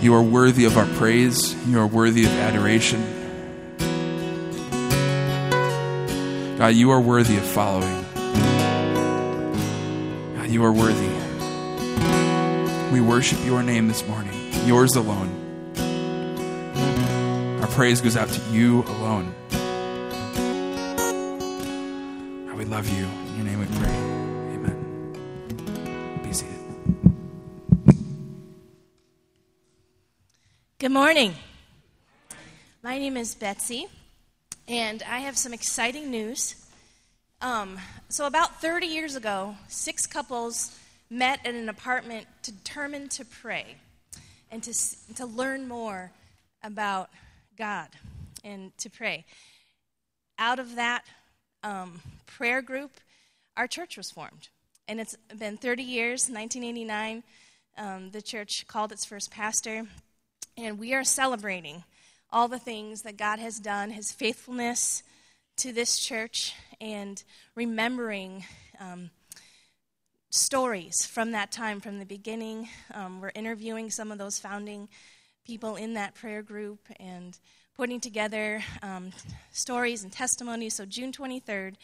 You are worthy of our praise. You are worthy of adoration. God, you are worthy of following. God, you are worthy. We worship your name this morning, yours alone. Our praise goes out to you alone. God, we love you. In your name we pray. Good morning. My name is Betsy, and I have some exciting news. Um, so, about 30 years ago, six couples met at an apartment determined to pray and to, to learn more about God and to pray. Out of that um, prayer group, our church was formed. And it's been 30 years, 1989, um, the church called its first pastor. And we are celebrating all the things that God has done, his faithfulness to this church, and remembering um, stories from that time, from the beginning. Um, we're interviewing some of those founding people in that prayer group and putting together um, stories and testimonies. So, June 23rd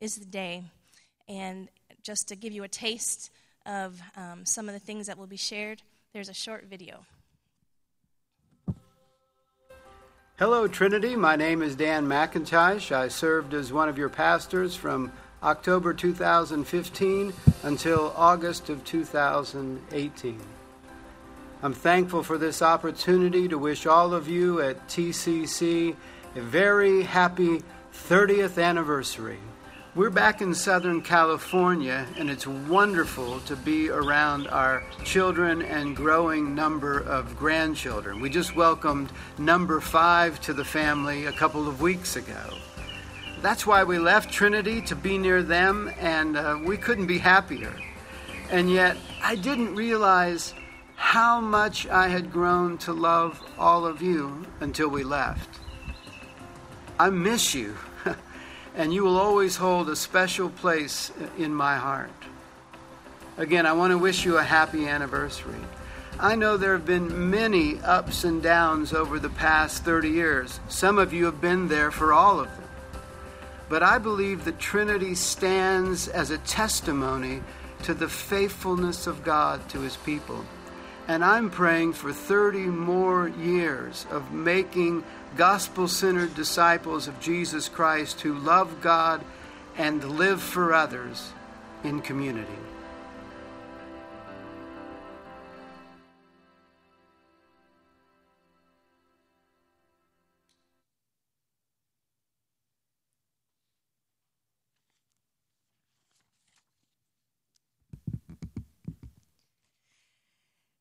is the day. And just to give you a taste of um, some of the things that will be shared, there's a short video. Hello, Trinity. My name is Dan McIntosh. I served as one of your pastors from October 2015 until August of 2018. I'm thankful for this opportunity to wish all of you at TCC a very happy 30th anniversary. We're back in Southern California, and it's wonderful to be around our children and growing number of grandchildren. We just welcomed number five to the family a couple of weeks ago. That's why we left Trinity to be near them, and uh, we couldn't be happier. And yet, I didn't realize how much I had grown to love all of you until we left. I miss you and you will always hold a special place in my heart. Again, I want to wish you a happy anniversary. I know there have been many ups and downs over the past 30 years. Some of you have been there for all of them. But I believe that Trinity stands as a testimony to the faithfulness of God to his people. And I'm praying for 30 more years of making gospel centered disciples of Jesus Christ who love God and live for others in community.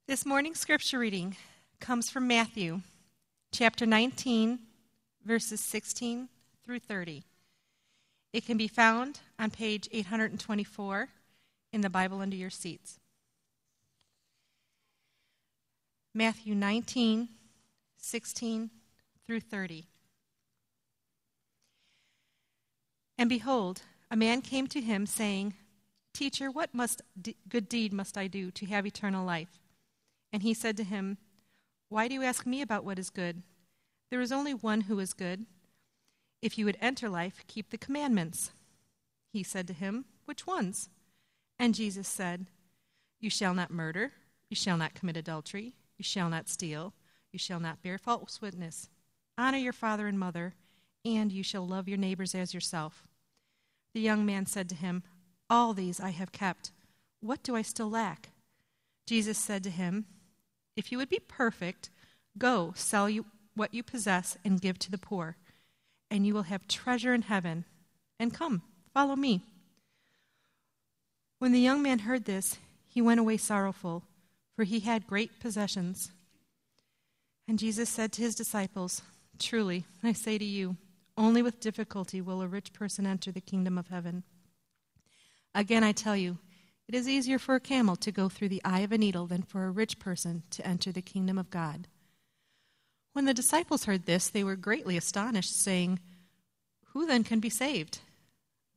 This morning's scripture reading comes from Matthew chapter 19, verses 16 through 30. It can be found on page 824 in the Bible under your seats. Matthew 19, 16 through 30. And behold, a man came to him, saying, Teacher, what must d- good deed must I do to have eternal life? And he said to him, Why do you ask me about what is good? There is only one who is good. If you would enter life, keep the commandments. He said to him, Which ones? And Jesus said, You shall not murder, you shall not commit adultery, you shall not steal, you shall not bear false witness, honor your father and mother, and you shall love your neighbors as yourself. The young man said to him, All these I have kept. What do I still lack? Jesus said to him, If you would be perfect, go sell you what you possess and give to the poor, and you will have treasure in heaven. And come, follow me. When the young man heard this, he went away sorrowful, for he had great possessions. And Jesus said to his disciples, Truly, I say to you, only with difficulty will a rich person enter the kingdom of heaven. Again, I tell you, it is easier for a camel to go through the eye of a needle than for a rich person to enter the kingdom of God. When the disciples heard this, they were greatly astonished, saying, Who then can be saved?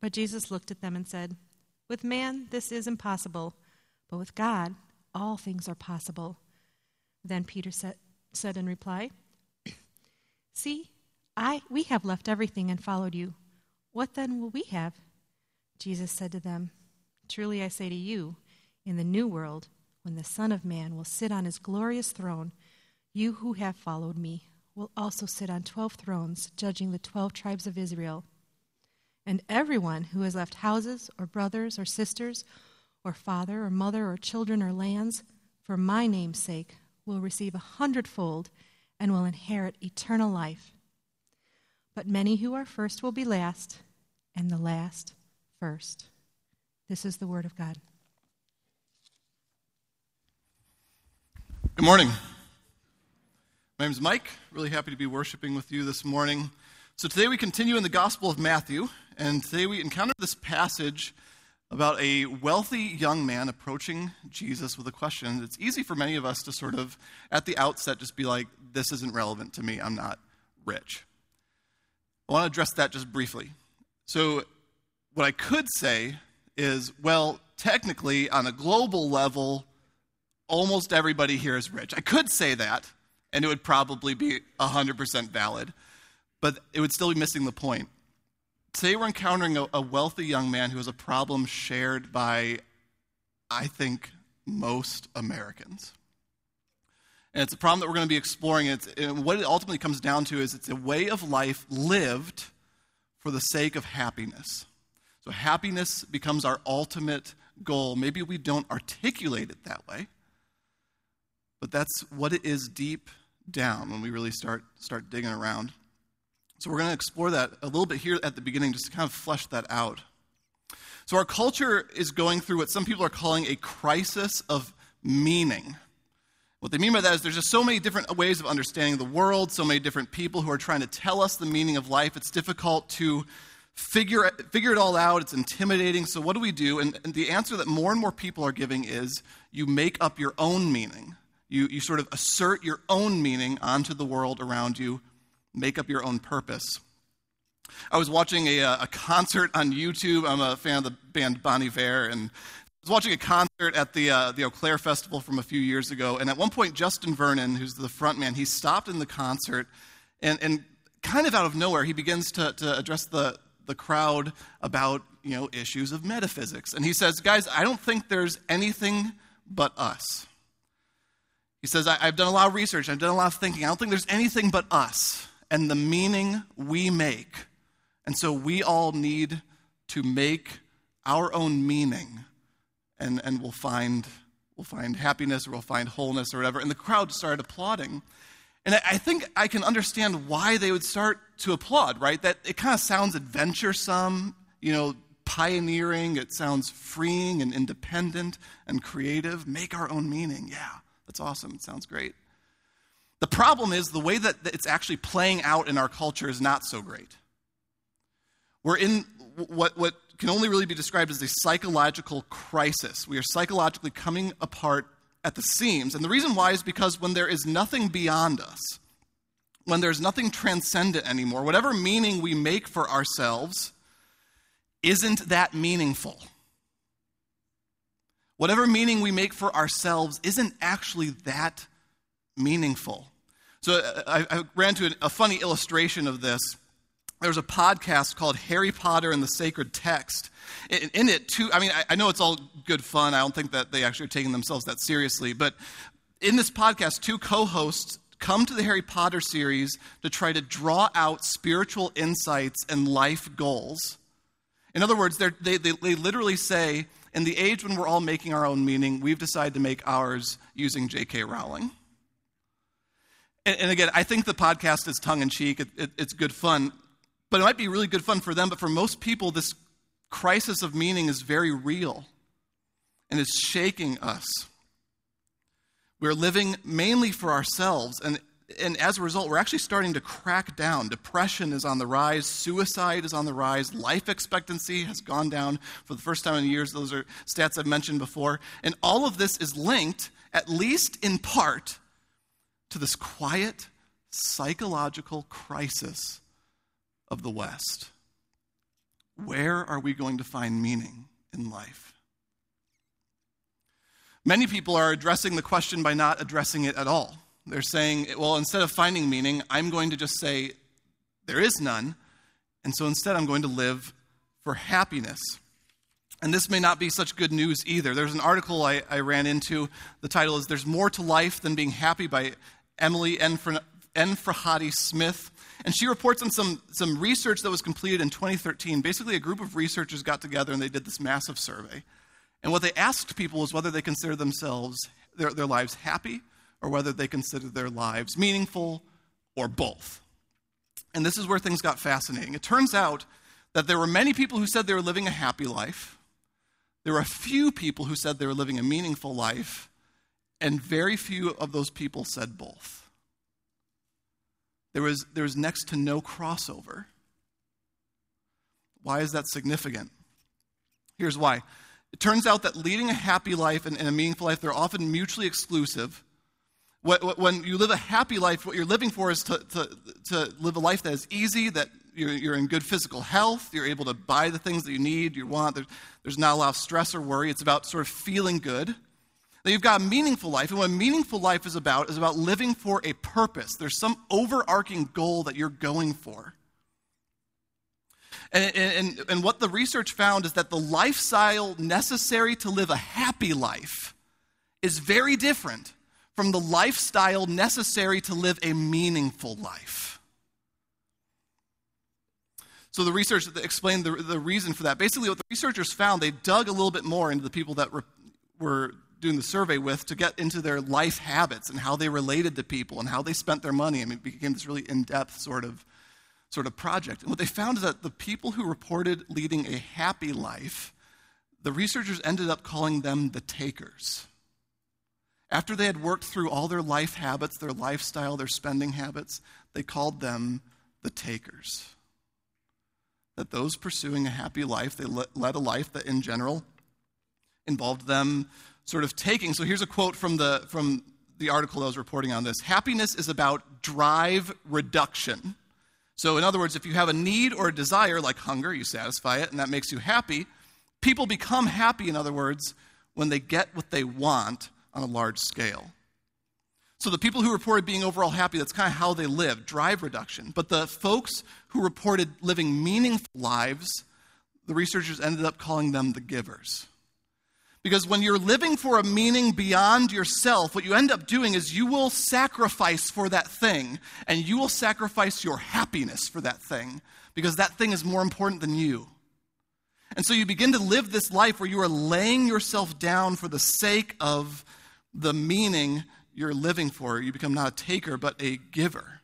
But Jesus looked at them and said, With man this is impossible, but with God all things are possible. Then Peter said, said in reply, See, I, we have left everything and followed you. What then will we have? Jesus said to them, Truly I say to you, in the new world, when the Son of Man will sit on his glorious throne, you who have followed me will also sit on twelve thrones, judging the twelve tribes of Israel. And everyone who has left houses, or brothers, or sisters, or father, or mother, or children, or lands, for my name's sake, will receive a hundredfold and will inherit eternal life. But many who are first will be last, and the last first. This is the word of God. Good morning. My name is Mike. Really happy to be worshiping with you this morning. So, today we continue in the Gospel of Matthew, and today we encounter this passage about a wealthy young man approaching Jesus with a question. It's easy for many of us to sort of, at the outset, just be like, this isn't relevant to me. I'm not rich. I want to address that just briefly. So, what I could say is, well, technically, on a global level, almost everybody here is rich. I could say that, and it would probably be 100% valid, but it would still be missing the point. Today, we're encountering a, a wealthy young man who has a problem shared by, I think, most Americans. And it's a problem that we're going to be exploring. And what it ultimately comes down to is it's a way of life lived for the sake of happiness. So happiness becomes our ultimate goal. Maybe we don't articulate it that way, but that's what it is deep down when we really start, start digging around. So we're going to explore that a little bit here at the beginning just to kind of flesh that out. So our culture is going through what some people are calling a crisis of meaning. What they mean by that is there's just so many different ways of understanding the world, so many different people who are trying to tell us the meaning of life. It's difficult to figure figure it all out. It's intimidating. So, what do we do? And, and, the answer that more and more people are giving is you make up your own meaning. You, you sort of assert your own meaning onto the world around you, make up your own purpose. I was watching a, a concert on YouTube. I'm a fan of the band Bon Iver, and I was watching a concert at the, uh, the Eaux Claires Festival from a few years ago. And at one point, Justin Vernon, who's the front man, he stopped in the concert and, and kind of out of nowhere, he begins to, to address the, the crowd about you know, issues of metaphysics. And he says, Guys, I don't think there's anything but us. He says, I, have done a lot of research, I've done a lot of thinking. I don't think there's anything but us and the meaning we make. And so we all need to make our own meaning, and, and we'll, find, we'll find happiness or we'll find wholeness or whatever. And the crowd started applauding. And I think I can understand why they would start to applaud, right? That it kind of sounds adventuresome, you know, pioneering. It sounds freeing and independent and creative. Make our own meaning. Yeah. That's awesome. It sounds great. The problem is the way that it's actually playing out in our culture is not so great. We're in what, what can only really be described as a psychological crisis. We are psychologically coming apart at the seams. And the reason why is because when there is nothing beyond us, when there's nothing transcendent anymore, whatever meaning we make for ourselves isn't that meaningful whatever meaning we make for ourselves isn't actually that meaningful. So uh, I, I ran to a funny illustration of this. There's a podcast called Harry Potter and the Sacred Text. In, in it, too, I mean, I, I know it's all good fun. I don't think that they actually are taking themselves that seriously. But in this podcast, two co hosts come to the Harry Potter series to try to draw out spiritual insights and life goals. In other words, they, they, they literally say, in the age when we're all making our own meaning, we've decided to make ours using J.K. Rowling. And, and again, I think the podcast is tongue in cheek, it, it, it's good fun, but it might be really good fun for them. But for most people, this crisis of meaning is very real and it's shaking us. We're living mainly for ourselves, and and as a result, we're actually starting to crack down. Depression is on the rise, suicide is on the rise, life expectancy has gone down for the first time in years. Those are stats I've mentioned before. And all of this is linked, at least in part, to this quiet psychological crisis of the West. Where are we going to find meaning in life? Many people are addressing the question by not addressing it at all. They're saying, well, instead of finding meaning, I'm going to just say there is none. And so instead, I'm going to live for happiness. And this may not be such good news either. There's an article I, I ran into. The title is There's More to Life Than Being Happy by Emily Esfahani Smith. And she reports on some, some research that was completed in 2013. Basically, a group of researchers got together and they did this massive survey. And what they asked people was whether they consider themselves, their, their lives happy, or whether they consider their lives meaningful, or both. And this is where things got fascinating. It turns out that there were many people who said they were living a happy life. There were a few people who said they were living a meaningful life, and very few of those people said both. There was, there was next to no crossover. Why is that significant? Here's why. It turns out that leading a happy life and, and a meaningful life, they're often mutually exclusive. When you live a happy life, what you're living for is to, to, to live a life that is easy, that you're, you're, in good physical health, you're able to buy the things that you need, you want. There's, there's not a lot of stress or worry. It's about sort of feeling good. Then you've got a meaningful life, and what a meaningful life is about is about living for a purpose. There's some overarching goal that you're going for. And, and, and what the research found is that the lifestyle necessary to live a happy life is very different from the lifestyle necessary to live a meaningful life. So the research explained the, the reason for that. Basically, what the researchers found, they dug a little bit more into the people that were, were doing the survey with to get into their life habits and how they related to people and how they spent their money. I mean, it became this really in-depth sort of sort of project. And what they found is that the people who reported leading a happy life, the researchers ended up calling them the takers. After they had worked through all their life habits, their lifestyle, their spending habits, they called them the takers. That those pursuing a happy life, they led a life that in general involved them sort of taking. So here's a quote from the, from the article I was reporting on this Happiness is about drive reduction so, in other words, if you have a need or a desire like hunger, you satisfy it, and that makes you happy. People become happy, in other words, when they get what they want on a large scale. So, the people who reported being overall happy, that's kind of how they live, drive reduction. But the folks who reported living meaningful lives, the researchers ended up calling them the givers. Because when you're living for a meaning beyond yourself, what you end up doing is you will sacrifice for that thing, and you will sacrifice your happiness for that thing, because that thing is more important than you. And so you begin to live this life where you are laying yourself down for the sake of the meaning you're living for. You become not a taker, but a giver.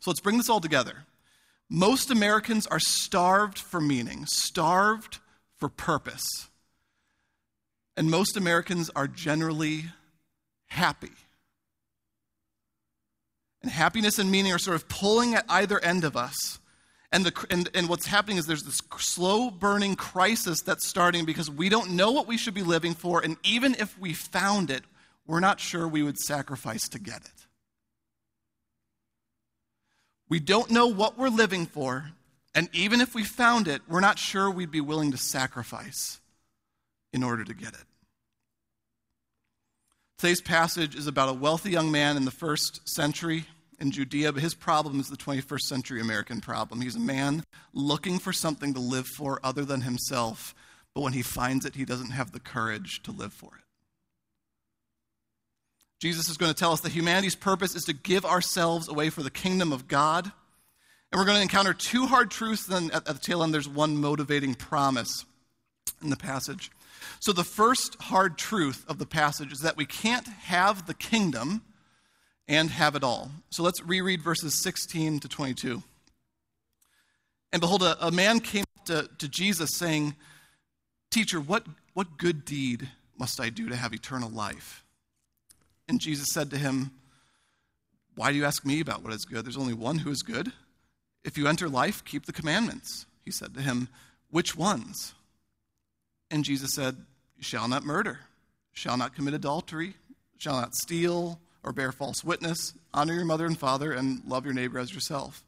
So let's bring this all together. Most Americans are starved for meaning, starved for purpose. And most Americans are generally happy. And happiness and meaning are sort of pulling at either end of us. And, the, and, and what's happening is there's this slow burning crisis that's starting because we don't know what we should be living for. And even if we found it, we're not sure we would sacrifice to get it. We don't know what we're living for. And even if we found it, we're not sure we'd be willing to sacrifice in order to get it. Today's passage is about a wealthy young man in the first century in Judea, but his problem is the 21st century American problem. He's a man looking for something to live for other than himself, but when he finds it, he doesn't have the courage to live for it. Jesus is going to tell us that humanity's purpose is to give ourselves away for the kingdom of God. And we're going to encounter two hard truths, then at, the tail end, there's one motivating promise in the passage. So, the first hard truth of the passage is that we can't have the kingdom and have it all. So, let's reread verses 16 to 22. And behold, a, a man came to, to Jesus saying, Teacher, what, what good deed must I do to have eternal life? And Jesus said to him, Why do you ask me about what is good? There's only one who is good. If you enter life, keep the commandments. He said to him, Which ones? And Jesus said, shall not murder, shall not commit adultery, shall not steal or bear false witness, honor your mother and father, and love your neighbor as yourself.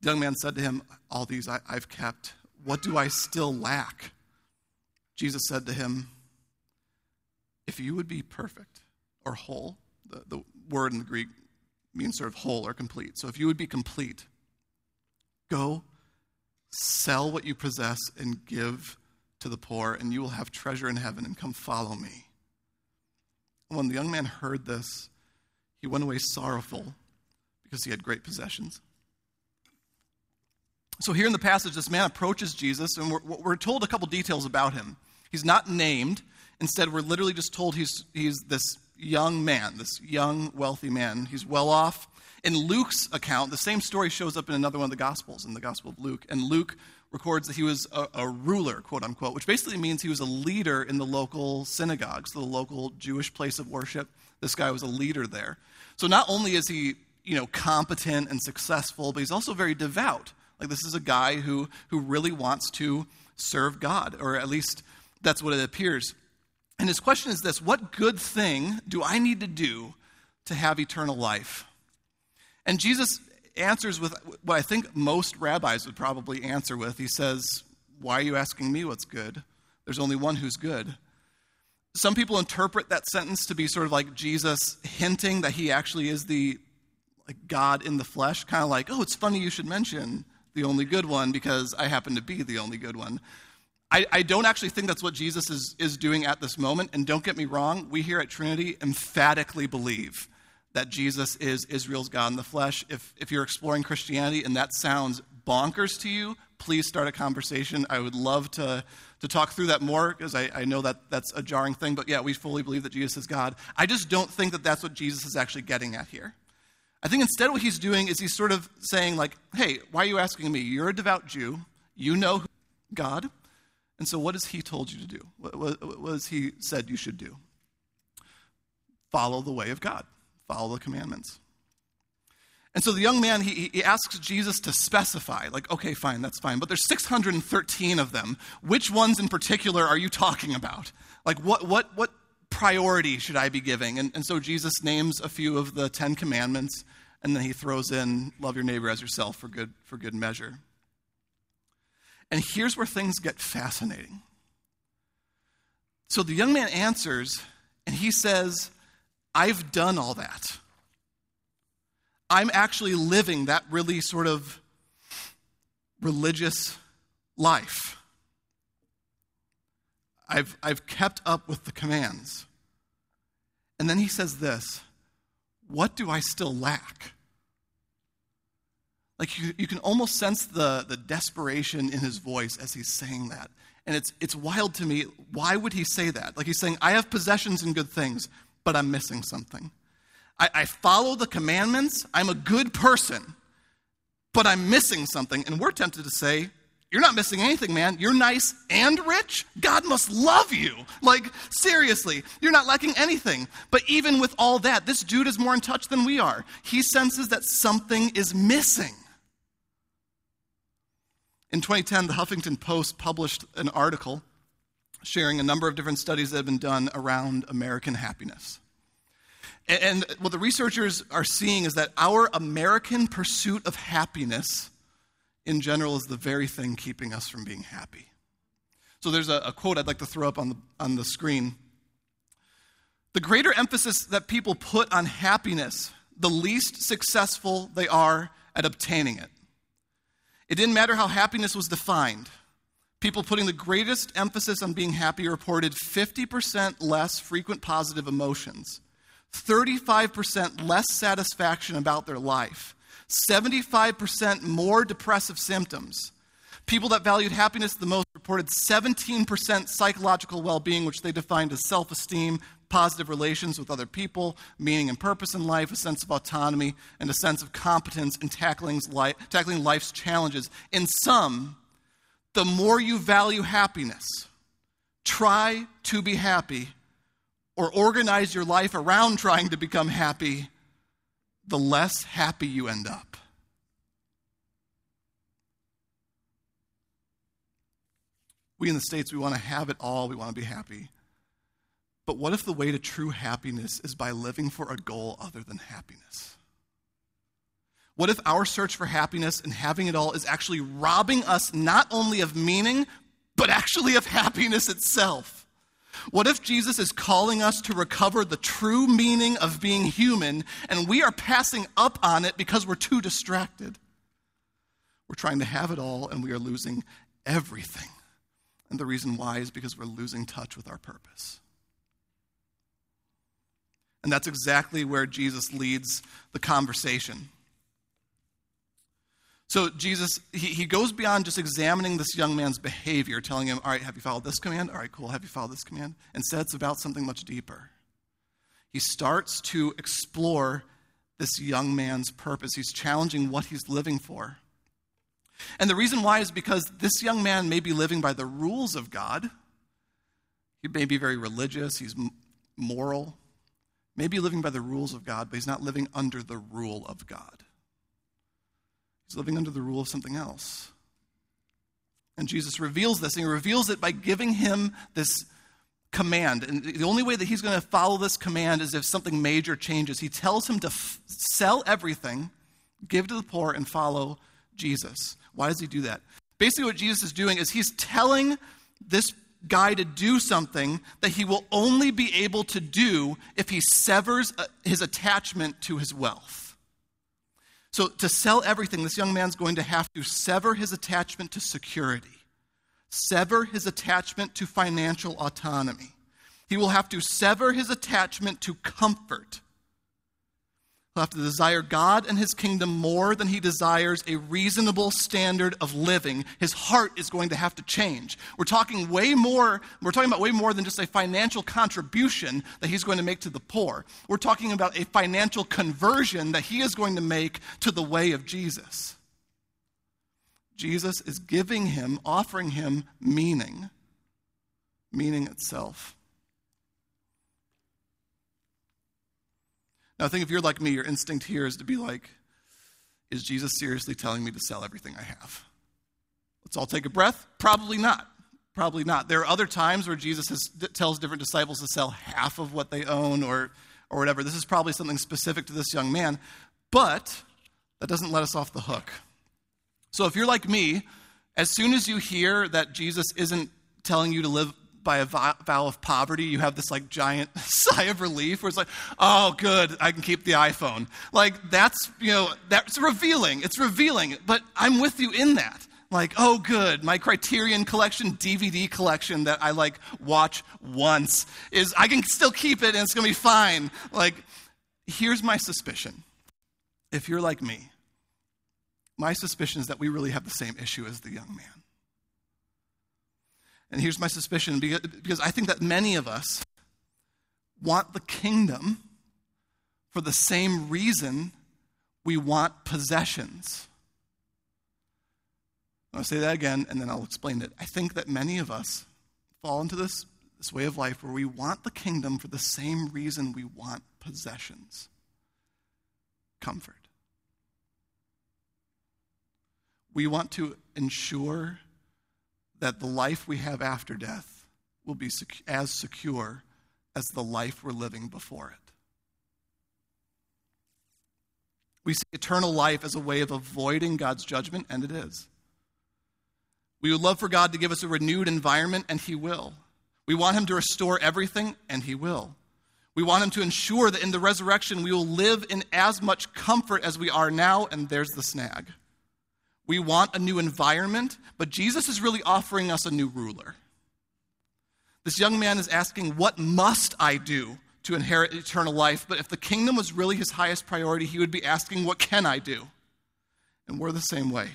The young man said to him, All these I, have kept. What do I still lack? Jesus said to him, If you would be perfect or whole, The, the word in the Greek means sort of whole or complete. So if you would be complete, go sell what you possess and give to the poor, and you will have treasure in heaven, and come follow me. And when the young man heard this, he went away sorrowful because he had great possessions. So, here in the passage, this man approaches Jesus, and we're, we're told a couple details about him. He's not named. Instead, we're literally just told he's, he's this young man, this young, wealthy man. He's well off. In Luke's account, the same story shows up in another one of the Gospels, in the Gospel of Luke. And Luke records that he was a, a, ruler, quote unquote, which basically means he was a leader in the local synagogues, the local Jewish place of worship. This guy was a leader there. So not only is he, you know, competent and successful, but he's also very devout. Like this is a guy who who really wants to serve God, or at least that's what it appears. And his question is this What good thing do I need to do to have eternal life? And Jesus answers with what I think most rabbis would probably answer with. He says, Why are you asking me what's good? There's only one who's good. Some people interpret that sentence to be sort of like Jesus hinting that he actually is the like God in the flesh, kind of like, oh, it's funny you should mention the only good one because I happen to be the only good one. I, I, don't actually think that's what Jesus is, is doing at this moment. And don't get me wrong, we here at Trinity emphatically believe that Jesus is Israel's God in the flesh. If, if you're exploring Christianity and that sounds bonkers to you, please start a conversation. I would love to, to talk through that more because I, I know that that's a jarring thing. But yeah, we fully believe that Jesus is God. I just don't think that that's what Jesus is actually getting at here. I think instead what he's doing is he's sort of saying, like, hey, why are you asking me? You're a devout Jew. You know God. And so what has he told you to do? What, what, what has he said you should do? Follow the way of God, follow the commandments. And so the young man, he, he asks Jesus to specify, like, okay, fine, that's fine. But there's 613 of them. Which ones in particular are you talking about? Like, what, what, what priority should I be giving? And, and so Jesus names a few of the Ten Commandments, and then he throws in love your neighbor as yourself for good, for good measure. And here's where things get fascinating. So the young man answers, and he says, I've done all that. I'm actually living that really sort of religious life. I've, I've kept up with the commands. And then he says this What do I still lack? Like you, you can almost sense the, the desperation in his voice as he's saying that. And it's, it's wild to me. Why would he say that? Like he's saying, I have possessions and good things, but I'm missing something. I, I follow the commandments, I'm a good person, but I'm missing something. And we're tempted to say, you're not missing anything, man. You're nice and rich. God must love you. Like, seriously, you're not lacking anything. But even with all that, this dude is more in touch than we are. He senses that something is missing. In 2010, the Huffington Post published an article sharing a number of different studies that have been done around American happiness. And what the researchers are seeing is that our American pursuit of happiness in general is the very thing keeping us from being happy. So there's a, a, quote I'd like to throw up on the, on the screen. The greater emphasis that people put on happiness, the least successful they are at obtaining it. It didn't matter how happiness was defined. People putting the greatest emphasis on being happy reported 50% less frequent positive emotions, 35% less satisfaction about their life, 75% more depressive symptoms. People that valued happiness the most reported 17% psychological well being, which they defined as self esteem, positive relations with other people, meaning and purpose in life, a sense of autonomy, and a sense of competence in tackling, life, tackling life's challenges. In sum, the more you value happiness, try to be happy, or organize your life around trying to become happy, the less happy you end up. We in the States, we want to have it all, we want to be happy. But what if the way to true happiness is by living for a goal other than happiness? What if our search for happiness and having it all is actually robbing us not only of meaning, but actually of happiness itself? What if Jesus is calling us to recover the true meaning of being human and we are passing up on it because we're too distracted? We're trying to have it all and we are losing everything. And the reason why is because we're losing touch with our purpose. And that's exactly where Jesus leads the conversation. So Jesus, he, he goes beyond just examining this young man's behavior, telling him, All right, have you followed this command? All right, cool. Have you followed this command? Instead, it's about something much deeper. He starts to explore this young man's purpose. He's challenging what he's living for. And the reason why is because this young man may be living by the rules of God. He may be very religious, he's moral, maybe living by the rules of God, but he's not living under the rule of God. He's living under the rule of something else. And Jesus reveals this, and he reveals it by giving him this command. And the only way that he's going to follow this command is if something major changes. He tells him to f- sell everything, give to the poor, and follow Jesus. Why does he do that? Basically, what Jesus is doing is he's telling this guy to do something that he will only be able to do if he severs uh, his attachment to his wealth. So, to sell everything, this young man's going to have to sever his attachment to security, sever his attachment to financial autonomy. He will have to sever his attachment to comfort He'll have to desire God and his kingdom more than he desires a reasonable standard of living. His heart is going to have to change. We're talking way more, we're talking about way more than just a financial contribution that he's going to make to the poor. We're talking about a financial conversion that he is going to make to the way of Jesus. Jesus is giving him, offering him meaning, meaning itself. Now, I think if you're like me, your instinct here is to be like, is Jesus seriously telling me to sell everything I have? Let's all take a breath. Probably not. Probably not. There are other times where Jesus has, tells different disciples to sell half of what they own or, or whatever. This is probably something specific to this young man, but that doesn't let us off the hook. So if you're like me, as soon as you hear that Jesus isn't telling you to live by a vow of poverty, you have this like giant sigh of relief where it's like, oh, good, I can keep the iPhone. Like that's, you know, that's revealing. It's revealing, but I'm with you in that. Like, oh, good, my Criterion collection, DVD collection that I like watch once is, I can still keep it and it's gonna be fine. Like, here's my suspicion. If you're like me, my suspicion is that we really have the same issue as the young man. And here's my suspicion because I think that many of us want the kingdom for the same reason we want possessions. I'll say that again and then I'll explain it. I think that many of us fall into this, this way of life where we want the kingdom for the same reason we want possessions comfort. We want to ensure that the life we have after death will be sec- as secure as the life we're living before it. We see eternal life as a way of avoiding God's judgment, and it is. We would love for God to give us a renewed environment, and He will. We want Him to restore everything, and He will. We want Him to ensure that in the resurrection we will live in as much comfort as we are now, and there's the snag. We want a new environment, but Jesus is really offering us a new ruler. This young man is asking, What must I do to inherit eternal life? But if the kingdom was really his highest priority, he would be asking, What can I do? And we're the same way.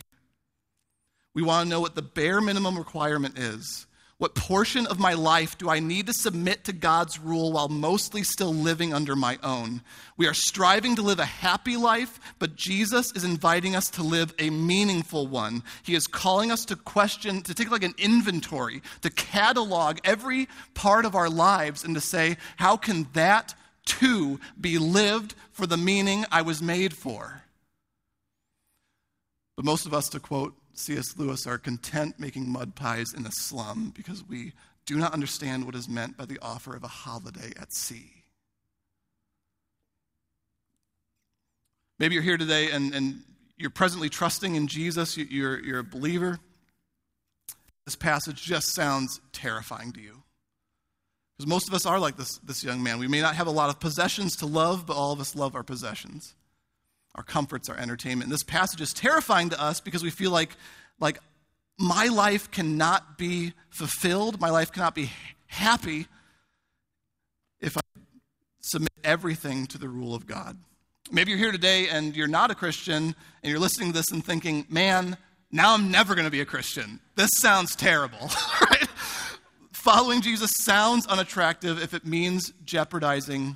We want to know what the bare minimum requirement is what portion of my life do I need to submit to God's rule while mostly still living under my own? We are striving to live a happy life, but Jesus is inviting us to live a meaningful one. He is calling us to question, to take like an inventory, to catalog every part of our lives and to say, how can that too be lived for the meaning I was made for? But most of us, to quote C.S. Lewis are content making mud pies in a slum because we do not understand what is meant by the offer of a holiday at sea. Maybe you're here today and, and you're presently trusting in Jesus, you're, you're a believer. This passage just sounds terrifying to you. Because most of us are like this, this young man. We may not have a lot of possessions to love, but all of us love our possessions, our comforts, our entertainment. And this passage is terrifying to us because we feel like, like my life cannot be fulfilled, my life cannot be happy if I submit everything to the rule of God. Maybe you're here today and you're not a Christian and you're listening to this and thinking, man, now I'm never going to be a Christian. This sounds terrible, right? Following Jesus sounds unattractive if it means jeopardizing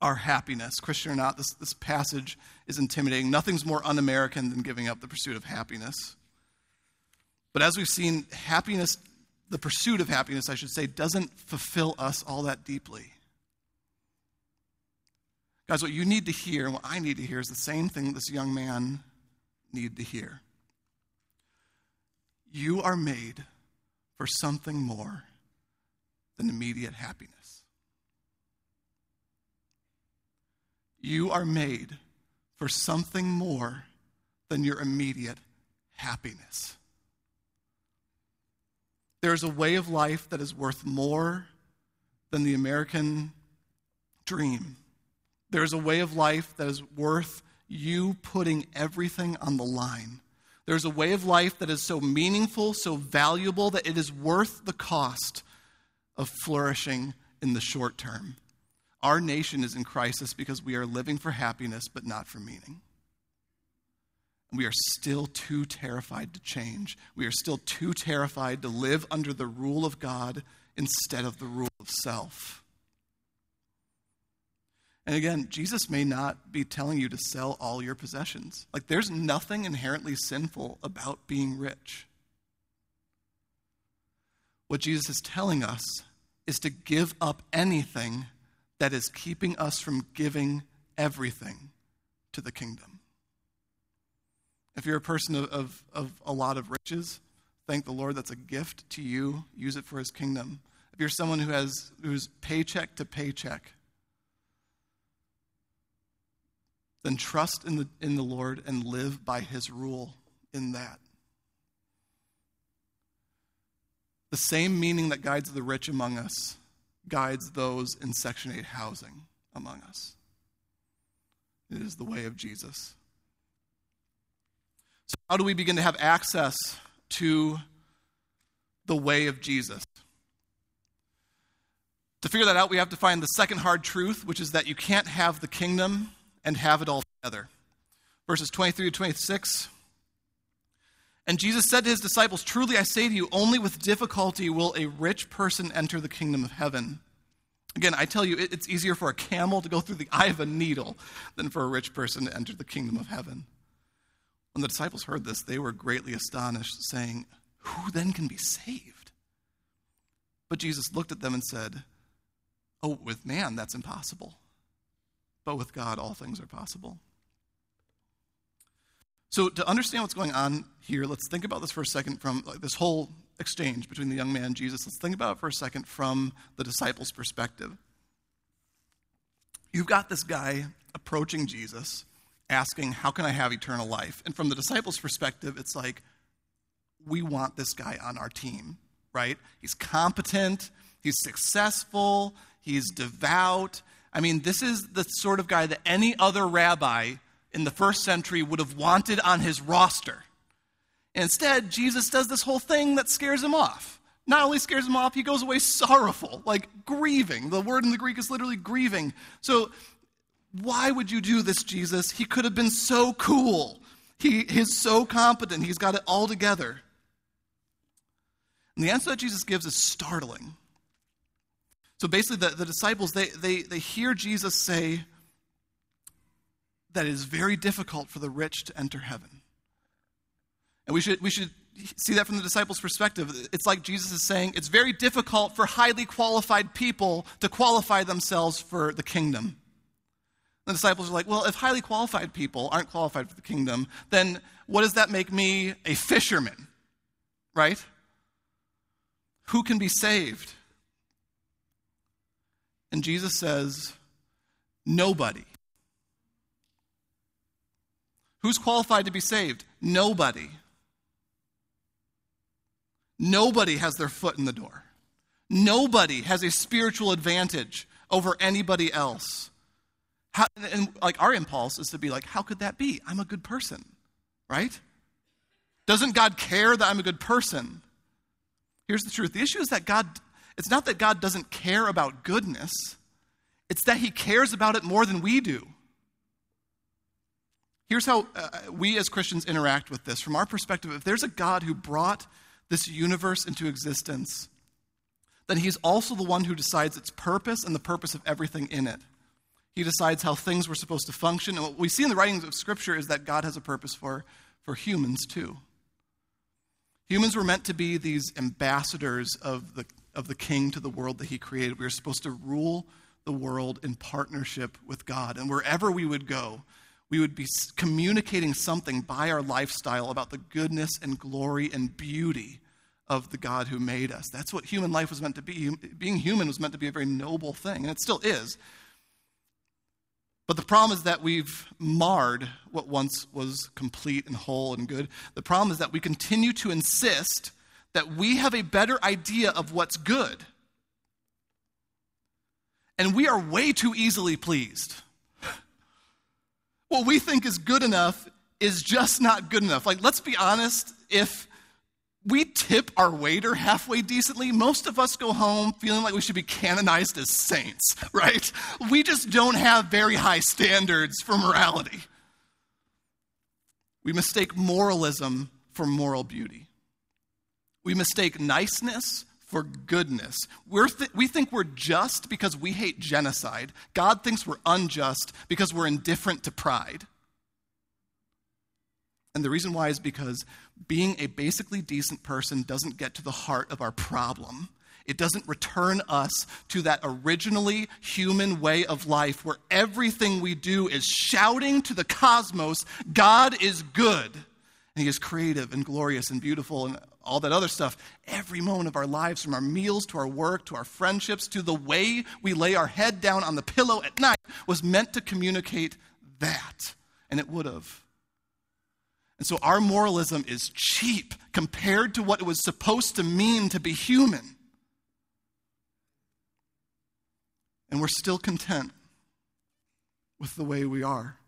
our happiness. Christian or not, this, this passage is intimidating. Nothing's more un American than giving up the pursuit of happiness. But as we've seen, happiness, the pursuit of happiness, I should say, doesn't fulfill us all that deeply. Guys, what you need to hear and what I need to hear is the same thing this young man needed to hear. You are made for something more than immediate happiness. You are made for something more than your immediate happiness. There's a way of life that is worth more than the American dream. There's a way of life that is worth you putting everything on the line. There's a way of life that is so meaningful, so valuable, that it is worth the cost of flourishing in the short term. Our nation is in crisis because we are living for happiness but not for meaning. And we are still too terrified to change. We are still too terrified to live under the rule of God instead of the rule of self. And again, Jesus may not be telling you to sell all your possessions. Like, there's nothing inherently sinful about being rich. What Jesus is telling us is to give up anything that is keeping us from giving everything to the kingdom. If you're a person of, of, of, a lot of riches, thank the Lord that's a gift to you. Use it for his kingdom. If you're someone who has who's paycheck to paycheck, then trust in the, in the Lord and live by his rule in that. The same meaning that guides the rich among us guides those in Section 8 housing among us. It is the way of Jesus. So, how do we begin to have access to the way of Jesus? To figure that out, we have to find the second hard truth, which is that you can't have the kingdom and have it all together. Verses 23 to 26. And Jesus said to his disciples, Truly I say to you, only with difficulty will a rich person enter the kingdom of heaven. Again, I tell you, it's easier for a camel to go through the eye of a needle than for a rich person to enter the kingdom of heaven. When the disciples heard this, they were greatly astonished, saying, Who then can be saved? But Jesus looked at them and said, Oh, with man, that's impossible. But with God, all things are possible. So, to understand what's going on here, let's think about this for a second from like, this whole exchange between the young man and Jesus. Let's think about it for a second from the disciples' perspective. You've got this guy approaching Jesus asking, How can I have eternal life? And from the disciples' perspective, it's like, We want this guy on our team, right? He's competent, he's successful, he's devout. I mean, this is the sort of guy that any other rabbi in the first century would have wanted on his roster. Instead, Jesus does this whole thing that scares him off. Not only scares him off, he goes away sorrowful, like grieving. The word in the Greek is literally grieving. So why would you do this, Jesus? He could have been so cool. He is so competent. He's got it all together. And the answer that Jesus gives is startling. So basically, the, the disciples, they, they, they hear Jesus say that it is very difficult for the rich to enter heaven. And we should, we should see that from the disciples' perspective. It's like Jesus is saying it's very difficult for highly qualified people to qualify themselves for the kingdom. The disciples are like, well, if highly qualified people aren't qualified for the kingdom, then what does that make me a fisherman? Right? Who can be saved? And Jesus says, nobody. Who's qualified to be saved? Nobody. Nobody has their foot in the door. Nobody has a spiritual advantage over anybody else. How, and like our impulse is to be like, how could that be? I'm a good person, right? Doesn't God care that I'm a good person? Here's the truth the issue is that God, it's not that God doesn't care about goodness, it's that He cares about it more than we do. Here's how uh, we as Christians interact with this. From our perspective, if there's a God who brought this universe into existence, then He's also the one who decides its purpose and the purpose of everything in it. He decides how things were supposed to function. And what we see in the writings of Scripture is that God has a purpose for, for humans too. Humans were meant to be these ambassadors of the, of the king to the world that he created. We were supposed to rule the world in partnership with God. And wherever we would go, we would be communicating something by our lifestyle about the goodness and glory and beauty of the God who made us. That's what human life was meant to be. Being human was meant to be a very noble thing, and it still is. But the problem is that we've marred what once was complete and whole and good. The problem is that we continue to insist that we have a better idea of what's good. And we are way too easily pleased. What we think is good enough is just not good enough. Like, let's be honest, if we tip our waiter halfway decently. Most of us go home feeling like we should be canonized as saints, right? We just don't have very high standards for morality. We mistake moralism for moral beauty. We mistake niceness for goodness. Th- we think we're just because we hate genocide. God thinks we're unjust because we're indifferent to pride. And the reason why is because being a basically decent person doesn't get to the heart of our problem. It doesn't return us to that originally human way of life where everything we do is shouting to the cosmos, God is good. And He is creative and glorious and beautiful and all that other stuff. Every moment of our lives, from our meals to our work to our friendships to the way we lay our head down on the pillow at night, was meant to communicate that. And it would have. And so our moralism is cheap compared to what it was supposed to mean to be human. And we're still content with the way we are.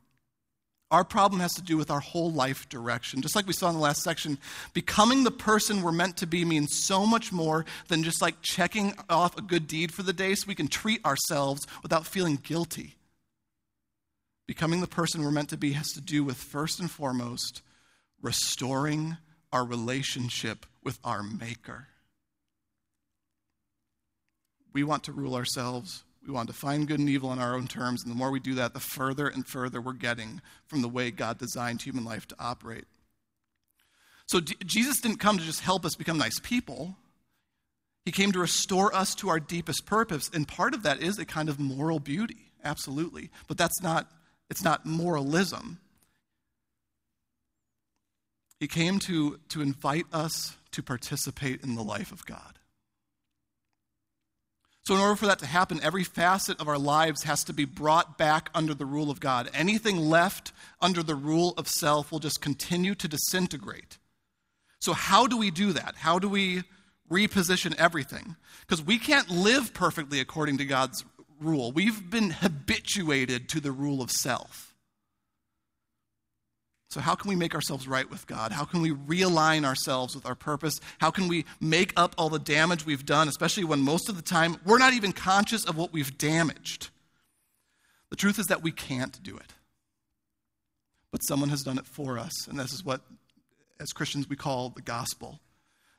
Our problem has to do with our whole life direction. Just like we saw in the last section, becoming the person we're meant to be means so much more than just like checking off a good deed for the day so we can treat ourselves without feeling guilty. Becoming the person we're meant to be has to do with, first and foremost, restoring our relationship with our Maker. We want to rule ourselves. We want to find good and evil on our own terms. And the more we do that, the further and further we're getting from the way God designed human life to operate. So D- Jesus didn't come to just help us become nice people. He came to restore us to our deepest purpose. And part of that is a kind of moral beauty, absolutely. But that's not, it's not moralism. He came to, to invite us to participate in the life of God. So, in order for that to happen, every facet of our lives has to be brought back under the rule of God. Anything left under the rule of self will just continue to disintegrate. So, how do we do that? How do we reposition everything? Because we can't live perfectly according to God's rule. We've been habituated to the rule of self. So, how can we make ourselves right with God? How can we realign ourselves with our purpose? How can we make up all the damage we've done, especially when most of the time we're not even conscious of what we've damaged? The truth is that we can't do it. But someone has done it for us, and this is what, as Christians, we call the gospel.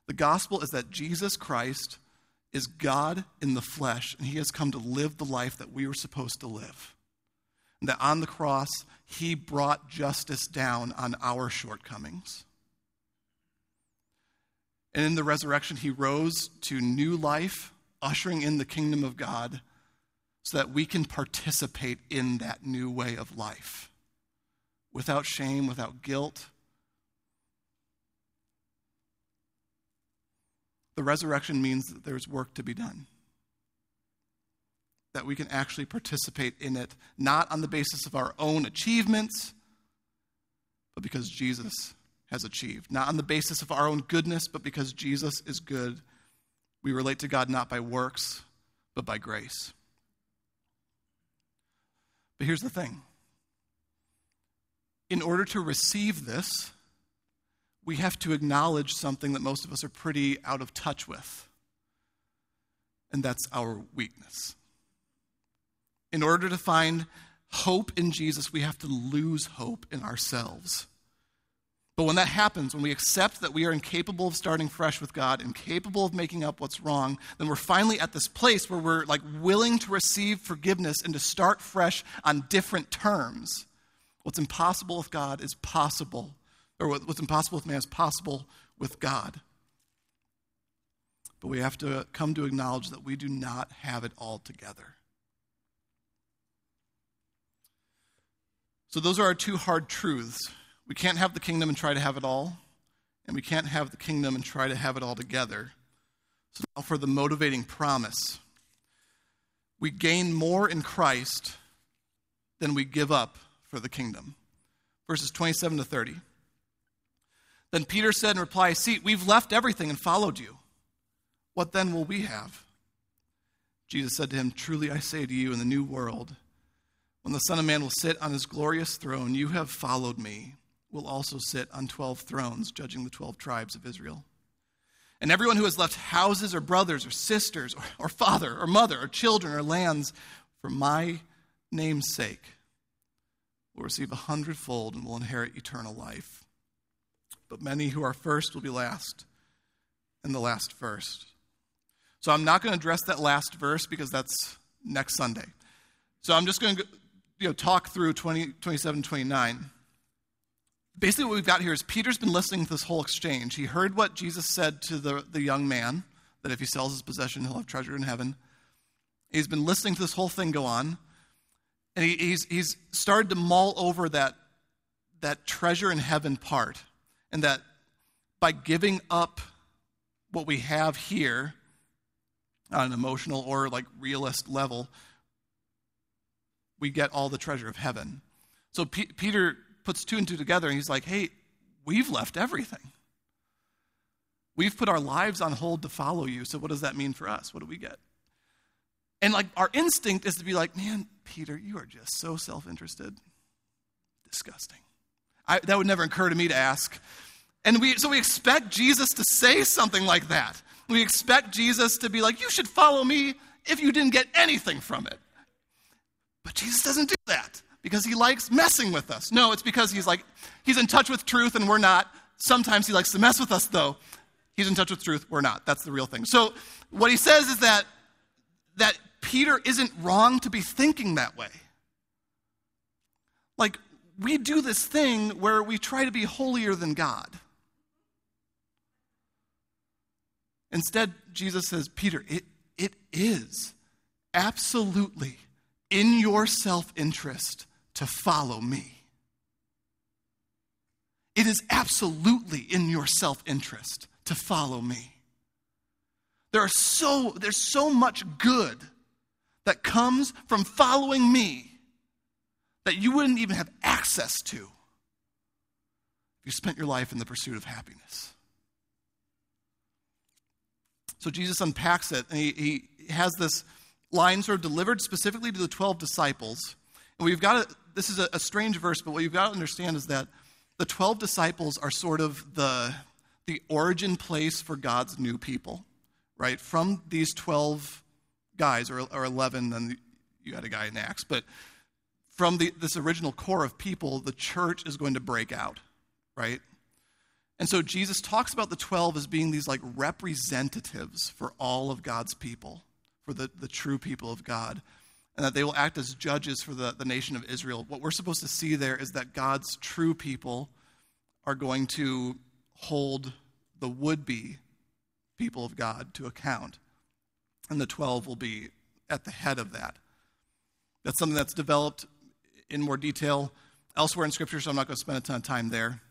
The gospel is that Jesus Christ is God in the flesh, and he has come to live the life that we were supposed to live. That on the cross, he brought justice down on our shortcomings. And in the resurrection, he rose to new life, ushering in the kingdom of God so that we can participate in that new way of life without shame, without guilt. The resurrection means that there's work to be done that we can actually participate in it, not on the basis of our own achievements, but because Jesus has achieved. Not on the basis of our own goodness, but because Jesus is good We relate to God not by works, but by grace. But here's the thing in order to receive this, we have to acknowledge something that most of us are pretty out of touch with, and that's our weakness. In order to find hope in Jesus, we have to lose hope in ourselves. But when that happens, when we accept that we are incapable of starting fresh with God, incapable of making up what's wrong, then we're finally at this place where we're like willing to receive forgiveness and to start fresh on different terms. What's impossible with God is possible, or what's impossible with man is possible with God. But we have to come to acknowledge that we do not have it all together. So, those are our two hard truths. We can't have the kingdom and try to have it all, and we can't have the kingdom and try to have it all together. So, now for the motivating promise we gain more in Christ than we give up for the kingdom. Verses 27 to 30. Then Peter said in reply, See, we've left everything and followed you. What then will we have? Jesus said to him, Truly I say to you, in the new world, when the Son of Man will sit on his glorious throne, you have followed me, will also sit on 12 thrones, judging the 12 tribes of Israel. And everyone who has left houses or brothers or sisters or, or father or mother or children or lands for my name's sake will receive a hundredfold and will inherit eternal life. But many who are first will be last, and the last first. So I'm not going to address that last verse because that's next Sunday. So I'm just going to you know, talk through 20, 27, 29. Basically, what we've got here is Peter's been listening to this whole exchange. He heard what Jesus said to the, the young man that if he sells his possession, he'll have treasure in heaven. He's been listening to this whole thing go on. And he, he's, he's started to mull over that, that treasure in heaven part. And that by giving up what we have here on an emotional or like realist level, we get all the treasure of heaven. So P- Peter puts two and two together and he's like, hey, we've left everything. We've put our lives on hold to follow you. So what does that mean for us? What do we get? And like our instinct is to be like, man, Peter, you are just so self interested. Disgusting. I, that would never occur to me to ask. And we, so we expect Jesus to say something like that. We expect Jesus to be like, you should follow me if you didn't get anything from it. But Jesus doesn't do that because he likes messing with us. No, it's because he's like, he's in touch with truth and we're not. Sometimes he likes to mess with us, though. He's in touch with truth, we're not. That's the real thing. So what he says is that, that Peter isn't wrong to be thinking that way. Like, we do this thing where we try to be holier than God. Instead, Jesus says, Peter, it, it is absolutely in your self interest to follow me. It is absolutely in your self interest to follow me. There are so, there's so much good that comes from following me that you wouldn't even have access to if you spent your life in the pursuit of happiness. So Jesus unpacks it, and he, he has this line sort of delivered specifically to the 12 disciples. And we've got to, this is a, a strange verse, but what you've got to understand is that the 12 disciples are sort of the, the origin place for God's new people, right? From these 12 guys, or, or 11, then you had a guy in Acts. But from the, this original core of people, the church is going to break out, right? And so Jesus talks about the 12 as being these like representatives for all of God's people, for the, the true people of God, and that they will act as judges for the, the nation of Israel. What we're supposed to see there is that God's true people are going to hold the would be people of God to account and the 12 will be at the head of that. That's something that's developed in more detail elsewhere in Scripture, so I'm not going to spend a ton of time there.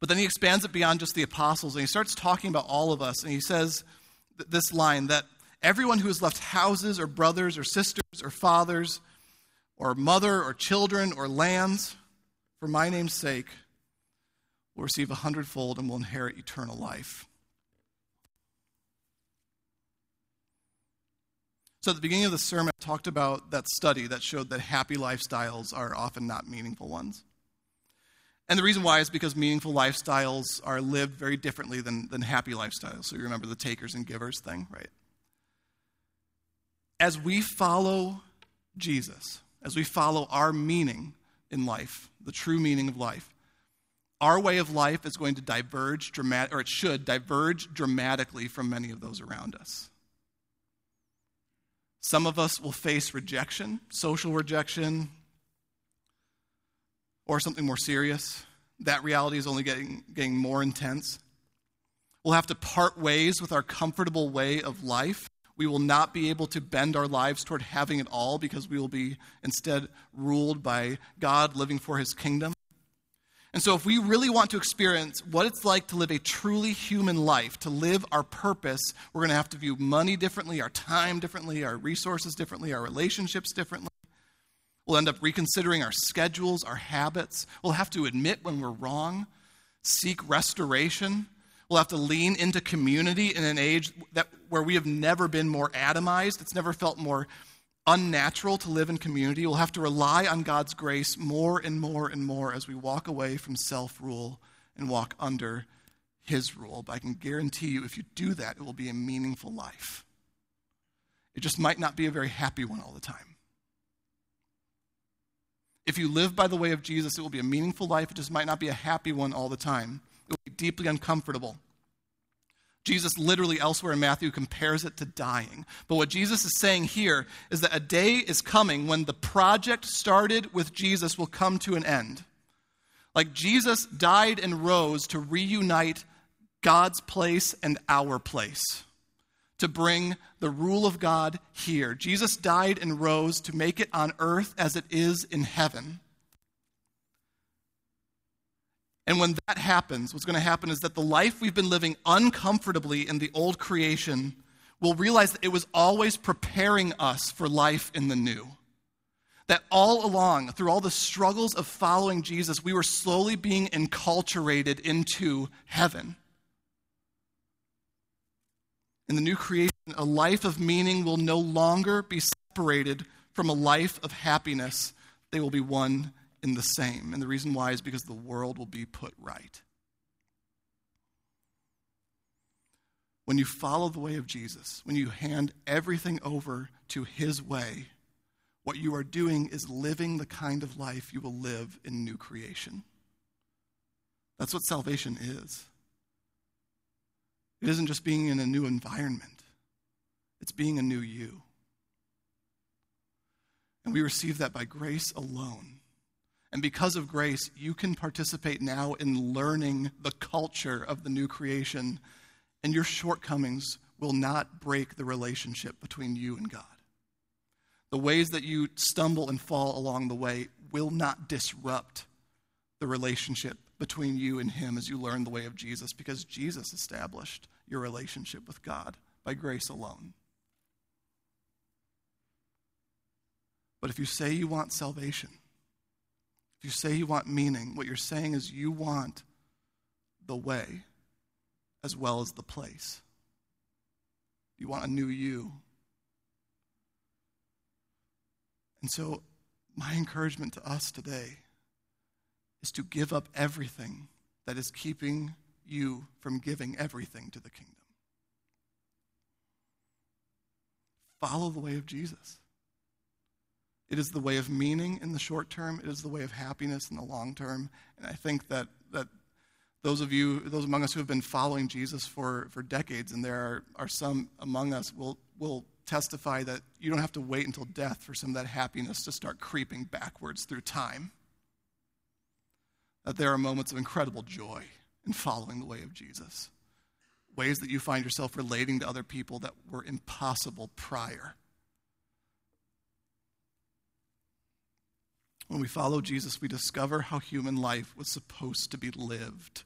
But then he expands it beyond just the apostles, and he starts talking about all of us, and he says th- this line that everyone who has left houses or brothers or sisters or fathers or mother or children or lands for my name's sake will receive a hundredfold and will inherit eternal life. So, at the beginning of the sermon, I talked about that study that showed that happy lifestyles are often not meaningful ones. And the reason why is because meaningful lifestyles are lived very differently than, than happy lifestyles. So, you remember the takers and givers thing, right? As we follow Jesus, as we follow our meaning in life, the true meaning of life, our way of life is going to diverge dramatic, or it should diverge dramatically from many of those around us. Some of us will face rejection, social rejection, or something more serious. That reality is only getting, getting more intense. We'll have to part ways with our comfortable way of life we will not be able to bend our lives toward having it all because we will be instead ruled by God living for his kingdom. And so, if we really want to experience what it's like to live a truly human life, to live our purpose, we're going to have to view money differently, our time differently, our resources differently, our relationships differently. We'll end up reconsidering our schedules, our habits. We'll have to admit when we're wrong, seek restoration, We'll have to lean into community in an age that, where we have never been more atomized. It's never felt more unnatural to live in community. We'll have to rely on God's grace more and more and more as we walk away from self rule and walk under His rule. But I can guarantee you, if you do that, it will be a meaningful life. It just might not be a very happy one all the time. If you live by the way of Jesus, it will be a meaningful life. It just might not be a happy one all the time deeply uncomfortable. Jesus literally elsewhere in Matthew compares it to dying. But what Jesus is saying here is that a day is coming when the project started with Jesus will come to an end. Like Jesus died and rose to reunite God's place and our place, to bring the rule of God here. Jesus died and rose to make it on earth as it is in heaven. And when that happens, what's going to happen is that the life we've been living uncomfortably in the old creation will realize that it was always preparing us for life in the new. That all along, through all the struggles of following Jesus, we were slowly being enculturated into heaven. In the new creation, a life of meaning will no longer be separated from a life of happiness. They will be one in the same. And the reason why is because the world will be put right. When you follow the way of Jesus, when you hand everything over to his way, what you are doing is living the kind of life you will live in new creation. That's what salvation is. It isn't just being in a new environment, it's being a new you. And we receive that by grace alone. And because of grace, you can participate now in learning the culture of the new creation, and your shortcomings will not break the relationship between you and God. The ways that you stumble and fall along the way will not disrupt the relationship between you and Him as you learn the way of Jesus, because Jesus established your relationship with God by grace alone. But if you say you want salvation, you say you want meaning, what you're saying is you want the way as well as the place. You want a new you. And so, my encouragement to us today is to give up everything that is keeping you from giving everything to the kingdom. Follow the way of Jesus. It is the way of meaning in the short term, it is the way of happiness in the long term. And I think that, that those of you, those among us who have been following Jesus for, for decades, and there are, are some among us, will, will testify that you don't have to wait until death for some of that happiness to start creeping backwards through time. That there are moments of incredible joy in following the way of Jesus. Ways that you find yourself relating to other people that were impossible prior. When we follow Jesus, we discover how human life was supposed to be lived.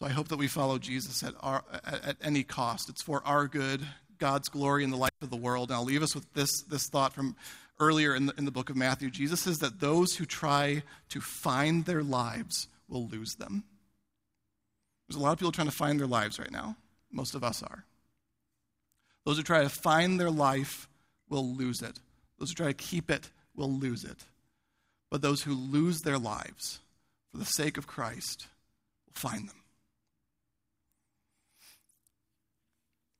So I hope that we follow Jesus at, our, at, at, any cost. It's for our good, God's glory, and the life of the world. And I'll leave us with this, this thought from earlier in the, in the book of Matthew. Jesus says that those who try to find their lives will lose them. There's a lot of people trying to find their lives right now. Most of us are. Those who try to find their life will lose it. Those who try to keep it will lose it. But those who lose their lives for the sake of Christ will find them.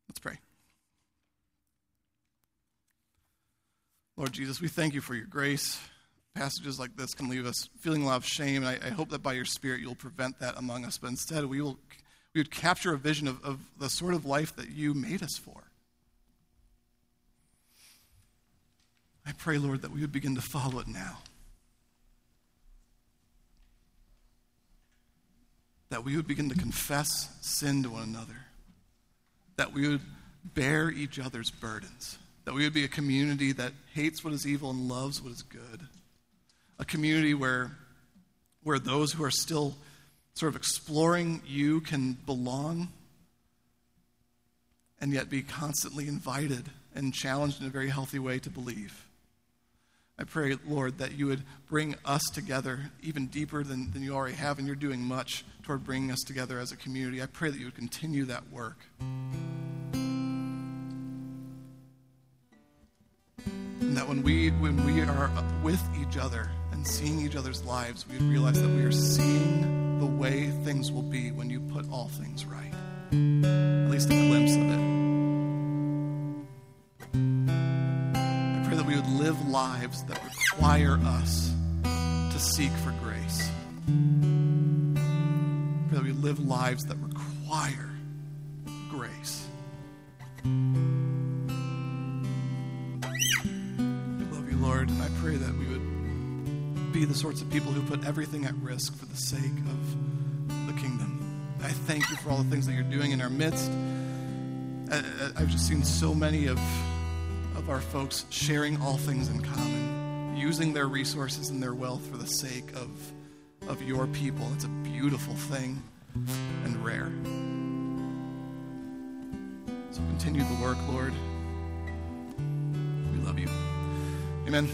Let's pray. Lord Jesus, we thank you for your grace. Passages like this can leave us feeling a lot of shame, and I, I hope that by your Spirit you'll prevent that among us. But instead, we will we would capture a vision of, of the sort of life that you made us for. I pray, Lord, that we would begin to follow it now. That we would begin to confess sin to one another. That we would bear each other's burdens that we would be a community that hates what is evil and loves what is good. A community where, where those who are still sort of exploring you can belong and yet be constantly invited and challenged in a very healthy way to believe. I pray, Lord, that you would bring us together even deeper than, than you already have, and you're doing much toward bringing us together as a community. I pray that you would continue that work. And that when we, when we are with each other and seeing each other's lives, we would realize that we are seeing the way things will be when you put all things right. At least a glimpse of it. We would live lives that require us to seek for grace. Pray that we live lives that require grace. We love you, Lord, and I pray that we would be the sorts of people who put everything at risk for the sake of the kingdom. I thank you for all the things that you're doing in our midst. I've just seen so many of, our folks sharing all things in common, using their resources and their wealth for the sake of, of your people. It's a beautiful thing and rare. So continue the work, Lord. We love you. Amen.